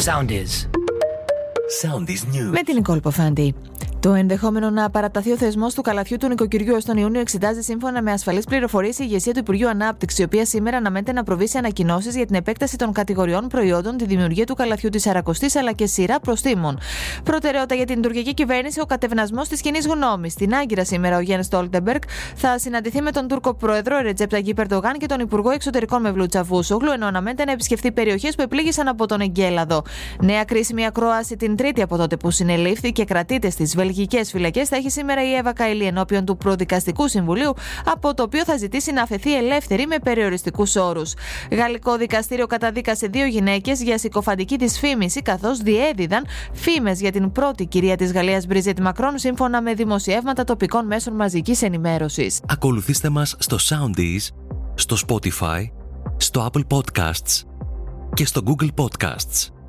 Sound is. Sound is news. Με την Νικόλ Ποφάντη. Το ενδεχόμενο να παραταθεί ο θεσμός του καλαθιού του νοικοκυριού ως τον Ιούνιο εξετάζει σύμφωνα με ασφαλείς πληροφορίες η ηγεσία του Υπουργείου Ανάπτυξης, η οποία σήμερα αναμένεται να προβεί σε ανακοινώσεις για την επέκταση των κατηγοριών προϊόντων, τη δημιουργία του καλαθιού της Αρακοστής αλλά και σειρά προστήμων. Προτεραιότητα για την τουρκική κυβέρνηση ο κατευνασμός της κοινής γνώμης. Στην Άγκυρα σήμερα ο Γιάννης Στόλτεμπεργκ θα συναντηθεί με τον Τούρκο Πρόεδρο Ρετζέπτα Γκίπερντογάν και τον Υπουργό Εξωτερικών Μευλού Τσαβούσογλου, ενώ αναμένεται να επισκεφθεί περιοχές που επλήγησαν από τον Εγκέλαδο. Νέα κρίσιμη ακρόαση την Τρίτη από τότε που συνελήφθη και κρατείται στις βελγικέ φυλακές θα έχει σήμερα η Εύα Καηλή ενώπιον του Προδικαστικού Συμβουλίου, από το οποίο θα ζητήσει να αφαιθεί ελεύθερη με περιοριστικούς όρους. Γαλλικό δικαστήριο καταδίκασε δύο γυναίκες για συκοφαντική τη φήμηση, καθώς διέδιδαν φήμες για την πρώτη κυρία της Γαλλίας Μπριζέτ Μακρόν, σύμφωνα με δημοσιεύματα τοπικών μέσων μαζικής ενημέρωσης. Ακολουθήστε μας στο Soundees, στο Spotify, στο Apple Podcasts και στο Google Podcasts.